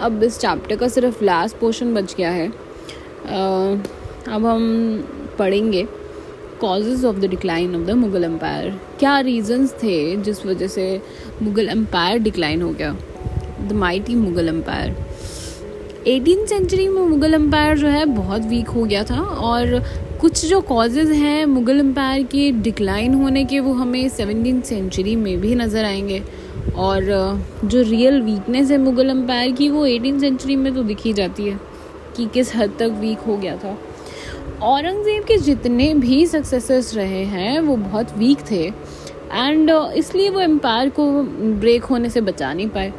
अब इस चैप्टर का सिर्फ़ लास्ट पोर्शन बच गया है। अब हम पढ़ेंगे causes of the decline of the Mughal empire क्या रीजंस थे जिस वजह से मुग़ल एम्पायर डिक्लाइन हो गया? The mighty Mughal empire eighteen century में मुग़ल एम्पायर जो है बहुत वीक हो गया था और कुछ जो कॉजेज़ हैं मुग़ल एम्पायर के डिक्लाइन होने के वो हमें सेवनटीन सेंचुरी में भी नज़र आएँगे। और जो रियल वीकनेस है मुग़ल एम्पायर की, वो एटीन सेंचुरी में तो दिखी जाती है कि किस हद तक वीक हो गया था। औरंगज़ेब के जितने भी सक्सेसर्स रहे हैं, वो बहुत वीक थे। एंड इसलिए वो एम्पायर को ब्रेक होने से बचा नहीं पाए।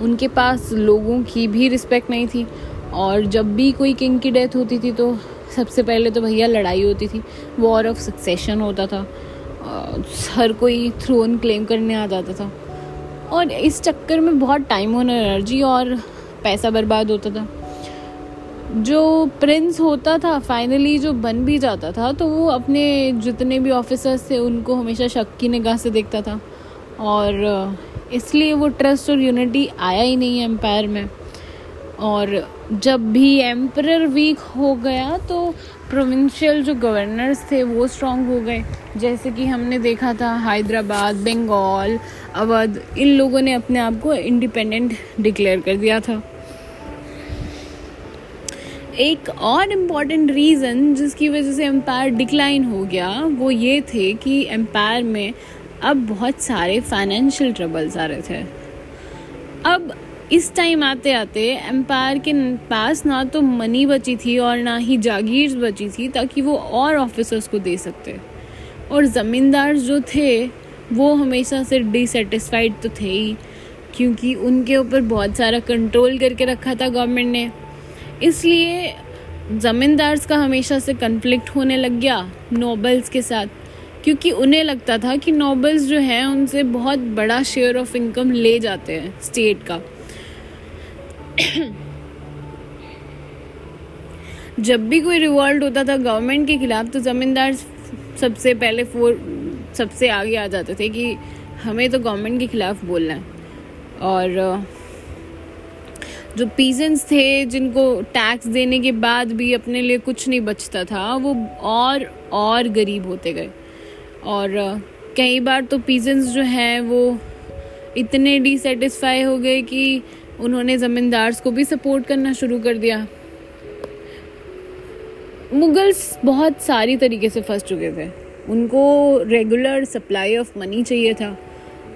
उनके पास लोगों की भी रिस्पेक्ट नहीं थी। और जब भी कोई किंग की डेथ होती थी तो सबसे पहले तो भैया लड़ाई होती थी। वॉर ऑफ़ सक्सेशन होता था। हर कोई थ्रोन क्लेम करने आ जाता था। और इस चक्कर में बहुत टाइम और एनर्जी और पैसा बर्बाद होता था। जो प्रिंस होता था फाइनली जो बन भी जाता था तो वो अपने जितने भी ऑफिसर्स थे, उनको हमेशा शक की निगाह से देखता था। और, इसलिए वो ट्रस्ट और यूनिटी आया ही नहीं एम्पायर में। और जब भी एम्पर वीक हो गया तो प्रोविंशियल जो गवर्नर्स थे वो स्ट्रांग हो गए। जैसे कि हमने देखा था हैदराबाद, बंगाल, अवध, इन लोगों ने अपने आप को इंडिपेंडेंट डिक्लेयर कर दिया था। एक और इंपॉर्टेंट रीज़न जिसकी वजह से एम्पायर डिक्लाइन हो गया, वो ये थे कि एम्पायर में अब बहुत सारे फाइनेंशियल ट्रबल्स आ रहे थे। अब इस टाइम आते आते एम्पायर के पास ना तो मनी बची थी और ना ही जागीर बची थी ताकि वो और ऑफिसर्स को दे सकते। और ज़मींदार जो थे, वो हमेशा से डिसटिस्फाइड तो थे ही, क्योंकि उनके ऊपर बहुत सारा कंट्रोल करके रखा था गवर्नमेंट ने। इसलिए ज़मींदार्स का हमेशा से कन्फ्लिक्ट होने लग गया नोबल्स के साथ, क्योंकि उन्हें लगता था कि नोबल्स जो हैं, उनसे बहुत बड़ा शेयर ऑफ़ इनकम ले जाते हैं स्टेट का। जब भी कोई रिवॉल्ट होता था गवर्नमेंट के खिलाफ तो ज़मींदार सबसे पहले फोर सबसे आगे आ जाते थे कि हमें तो गवर्नमेंट के खिलाफ बोलना है। और, जो पीजेंस थे, जिनको टैक्स देने के बाद भी अपने लिए कुछ नहीं बचता था, वो और और गरीब होते गए। और, कई बार तो पीजेंस जो हैं, वो इतने डिसटिस्फाई हो गए कि उन्होंने ज़मींदार्स को भी सपोर्ट करना शुरू कर दिया। मुगल्स बहुत सारी तरीके से फंस चुके थे। उनको रेगुलर सप्लाई ऑफ़ मनी चाहिए था।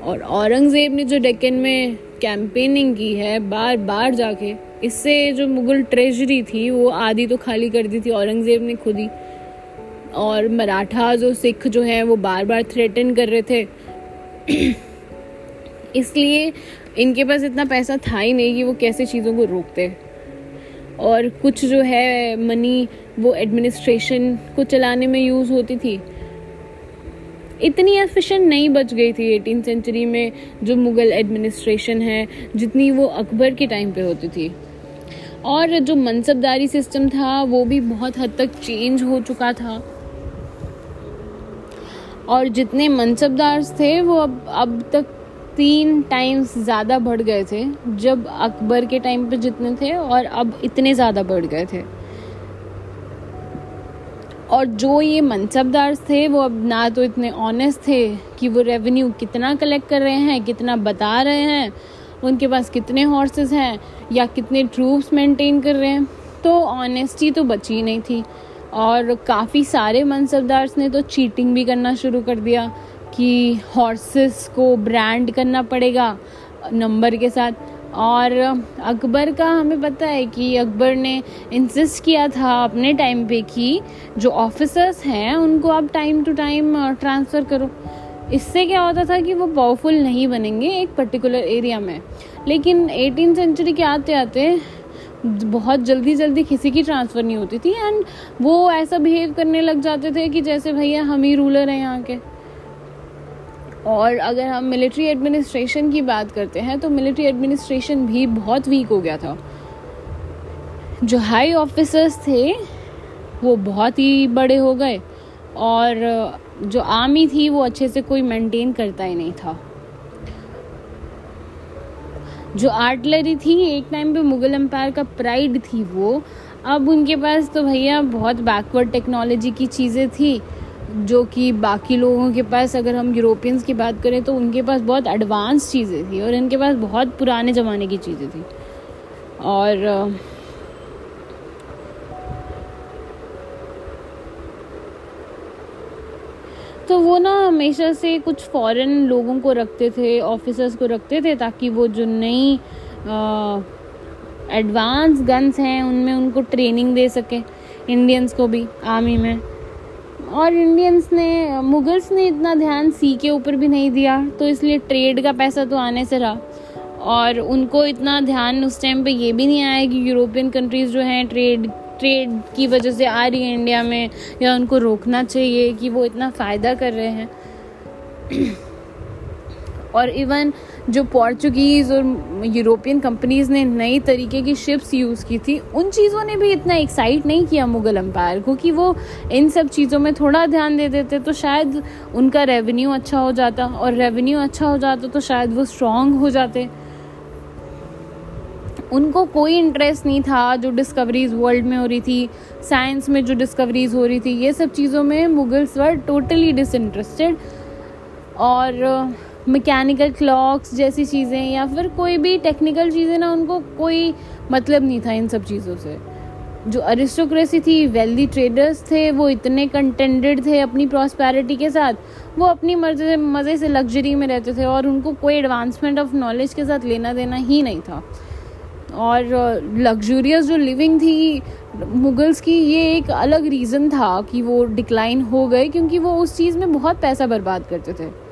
और औरंगज़ेब ने जो डेक्कन में कैंपेनिंग की है बार बार जाके, इससे जो मुगल ट्रेजरी थी, वो आधी तो खाली कर दी थी औरंगज़ेब ने खुद ही। और मराठा जो सिख जो हैं, वो बार बार थ्रेटन कर रहे थे। इसलिए इनके पास इतना पैसा था ही नहीं कि वो कैसे चीज़ों को रोकते। और कुछ जो है मनी वो एडमिनिस्ट्रेशन को चलाने में यूज़ होती थी। इतनी एफिशिएंट नहीं बच गई थी एटीन सेंचुरी में जो मुग़ल एडमिनिस्ट्रेशन है, जितनी वो अकबर के टाइम पे होती थी। और जो मनसबदारी सिस्टम था, वो भी बहुत हद तक चेंज हो चुका था। और जितने मनसबदार थे, वो अब अब तक तीन टाइम्स ज़्यादा बढ़ गए थे, जब अकबर के टाइम पे जितने थे और अब इतने ज़्यादा बढ़ गए थे। और जो ये मनसबदार थे, वो अब ना तो इतने ऑनेस्ट थे कि वो रेवेन्यू कितना कलेक्ट कर रहे हैं, कितना बता रहे हैं, उनके पास कितने हॉर्सेस हैं या कितने ट्रूप्स मेंटेन कर रहे हैं। तो ऑनेस्टी तो बची नहीं थी। और काफ़ी सारे मनसबदार्स ने तो चीटिंग भी करना शुरू कर दिया। कि हॉर्सेस को ब्रांड करना पड़ेगा नंबर के साथ। और अकबर का हमें पता है कि अकबर ने इंसिस्ट किया था अपने टाइम पे कि जो ऑफिसर्स हैं, उनको आप टाइम टू टाइम ट्रांसफ़र करो। इससे क्या होता था कि वो पावरफुल नहीं बनेंगे एक पर्टिकुलर एरिया में। लेकिन एटीन सेंचुरी के आते आते बहुत जल्दी जल्दी किसी की ट्रांसफ़र नहीं होती थी। एंड वो ऐसा बिहेव करने लग जाते थे कि जैसे, भैया, हम ही रूलर हैं यहाँ के। और अगर हम मिलिट्री एडमिनिस्ट्रेशन की बात करते हैं तो मिलिट्री एडमिनिस्ट्रेशन भी बहुत वीक हो गया था। जो हाई ऑफिसर्स थे, वो बहुत ही बड़े हो गए और जो आर्मी थी, वो अच्छे से कोई मेंटेन करता ही नहीं था। जो आर्टलरी थी, एक टाइम पे मुगल एम्पायर का प्राइड थी वो। अब उनके पास तो भैया बहुत बैकवर्ड टेक्नोलॉजी की चीज़ें थी। जो कि बाकी लोगों के पास अगर हम यूरोपियंस की बात करें तो उनके पास बहुत एडवांस चीज़ें थी और इनके पास बहुत पुराने ज़माने की चीज़ें थी। और तो वो ना हमेशा से कुछ फॉरेन लोगों को रखते थे ऑफिसर्स को रखते थे ताकि वो जो नई एडवांस गन्स हैं उनमें उनको ट्रेनिंग दे सके इंडियंस को भी आर्मी में। और इंडियंस ने, मुगल्स ने इतना ध्यान सी के ऊपर भी नहीं दिया तो इसलिए ट्रेड का पैसा तो आने से रहा। और उनको इतना ध्यान उस टाइम पे ये भी नहीं आया कि यूरोपियन कंट्रीज़ जो हैं ट्रेड ट्रेड की वजह से आ रही है इंडिया में, या उनको रोकना चाहिए कि वो इतना फ़ायदा कर रहे हैं। और इवन जो पोर्चुगीज़ और यूरोपियन कंपनीज़ ने नई तरीके की शिप्स यूज़ की थी, उन चीज़ों ने भी इतना एक्साइट नहीं किया मुग़ल अम्पायर को कि वो इन सब चीज़ों में थोड़ा ध्यान दे देते तो शायद उनका रेवेन्यू अच्छा हो जाता और रेवेन्यू अच्छा हो जाता तो शायद वो स्ट्रॉन्ग हो जाते। उनको कोई इंटरेस्ट नहीं था जो डिस्कवरीज वर्ल्ड में हो रही थी साइंस में जो डिस्कवरीज हो रही थी, ये सब चीज़ों में मुगल्स वर टोटली डिसइंटरेस्टेड और मैकेनिकल क्लॉक्स जैसी चीज़ें या फिर कोई भी टेक्निकल चीज़ें ना, उनको कोई मतलब नहीं था इन सब चीज़ों से। जो अरिस्टोक्रेसी थी वेल्दी ट्रेडर्स थे, वो इतने कंटेंडेड थे अपनी प्रॉस्पैरिटी के साथ, वो अपनी मर्ज़ी से मज़े से लग्जरी में रहते थे और उनको कोई एडवांसमेंट ऑफ़ नॉलेज के साथ लेना देना ही नहीं था। और लग्जूरियस जो लिविंग थी, मुगल्स की ये एक अलग रीज़न था कि वो डिक्लाइन हो गए, क्योंकि वो उस चीज़ में बहुत पैसा बर्बाद करते थे।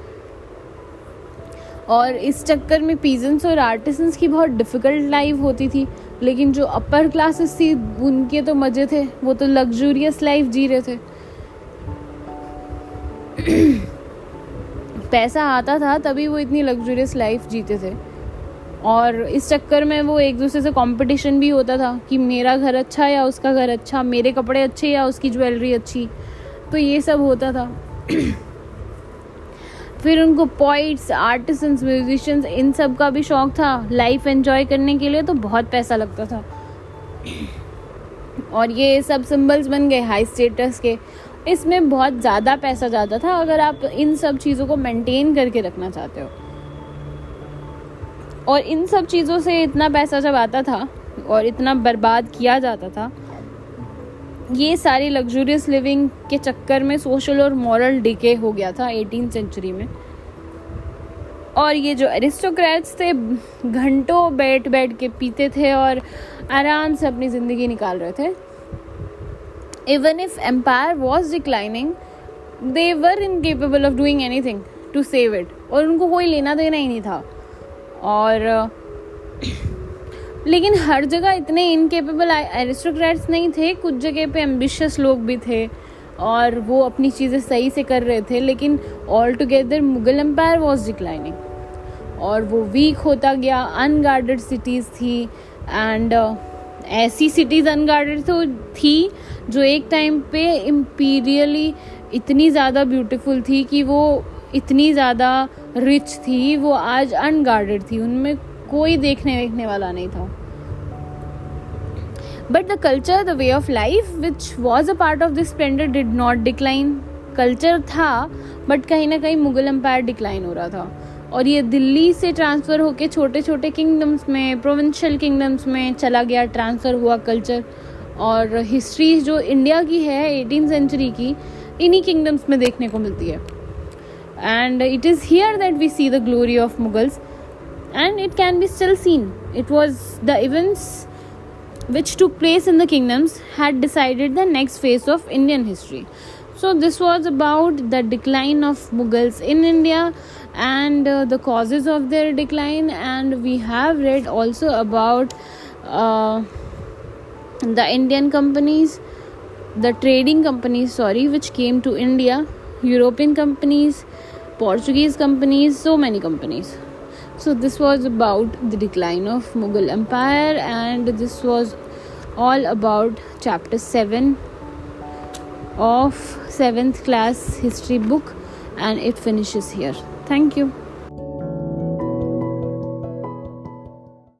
और इस चक्कर में पीजेंट्स और आर्टिसंस की बहुत डिफ़िकल्ट लाइफ होती थी, लेकिन जो अपर क्लासेस थी, उनके तो मज़े थे, वो तो लग्जूरियस लाइफ जी रहे थे। पैसा आता था, तभी वो इतनी लग्जूरियस लाइफ जीते थे। और इस चक्कर में वो एक दूसरे से कंपटीशन भी होता था कि मेरा घर अच्छा या उसका घर अच्छा मेरे कपड़े अच्छे या उसकी ज्वेलरी अच्छी तो ये सब होता था। फिर उनको पोइट्स आर्टिसंस म्यूजिशंस इन सब का भी शौक था लाइफ एंजॉय करने के लिए तो बहुत पैसा लगता था। और ये सब सिंबल्स बन गए हाई स्टेटस के। इसमें बहुत ज़्यादा पैसा जाता था अगर आप इन सब चीज़ों को मेंटेन करके रखना चाहते हो। और इन सब चीज़ों से इतना पैसा जब आता था और इतना बर्बाद किया जाता था ये सारी लग्जूरियस लिविंग के चक्कर में सोशल और मॉरल डिके हो गया था एटीन सेंचुरी में। और ये जो एरिस्टोक्रेट्स थे, घंटों बैठ बैठ के पीते थे और आराम से अपनी ज़िंदगी निकाल रहे थे। Even if empire was declining they were incapable of doing anything to save it और उनको कोई लेना देना ही नहीं था। और लेकिन हर जगह इतने इनकेपेबल एरिस्टोक्रेट्स नहीं थे कुछ जगह पे एम्बिशियस लोग भी थे और वो अपनी चीज़ें सही से कर रहे थे लेकिन all together Mughal empire was declining और वो वीक होता गया अनगार्डेड सिटीज़ थी एंड uh, ऐसी सिटीज़ अनगार्डेड तो थी जो एक टाइम पे इम्पीरियली इतनी ज़्यादा ब्यूटीफुल थी कि वो इतनी ज़्यादा रिच थी वो आज अनगार्डेड थी उनमें कोई देखने देखने वाला नहीं था। But the culture the way of life which was a part of this splendour did not decline culture था बट कहीं ना कहीं मुगल एम्पायर डिक्लाइन हो रहा था। और ये दिल्ली से ट्रांसफ़र होके छोटे छोटे किंगडम्स में प्रोविंशियल किंगडम्स में चला गया ट्रांसफ़र हुआ कल्चर और हिस्ट्री जो इंडिया की है एटीन सेंचुरी की, इन्हीं किंगडम्स में देखने को मिलती है। And it is here that we see the glory of mughals and it can be still seen. It was the events which took place in the kingdoms had decided the next phase of indian history. So this was about the decline of mughals in india and uh, the causes of their decline. And we have read also about uh, the indian companies the trading companies sorry which came to india european companies Portuguese companies, so many companies. So, this was about the decline of Mughal Empire, and this was all about chapter 7 of 7th class history book, and it finishes here. Thank you.